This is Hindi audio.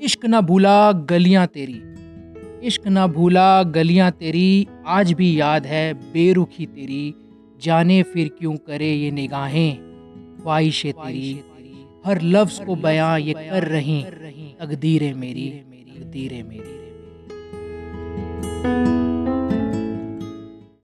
इश्क ना भूला गलियाँ तेरी। इश्क ना भूला गलियाँ तेरी, आज भी याद है बेरुखी तेरी। जाने फिर क्यों करे ये निगाहें, ख्वाहिशें तेरी। हर लफ्ज को बयां ये कर रही, तकदीरें मेरी तकदीरें मेरी।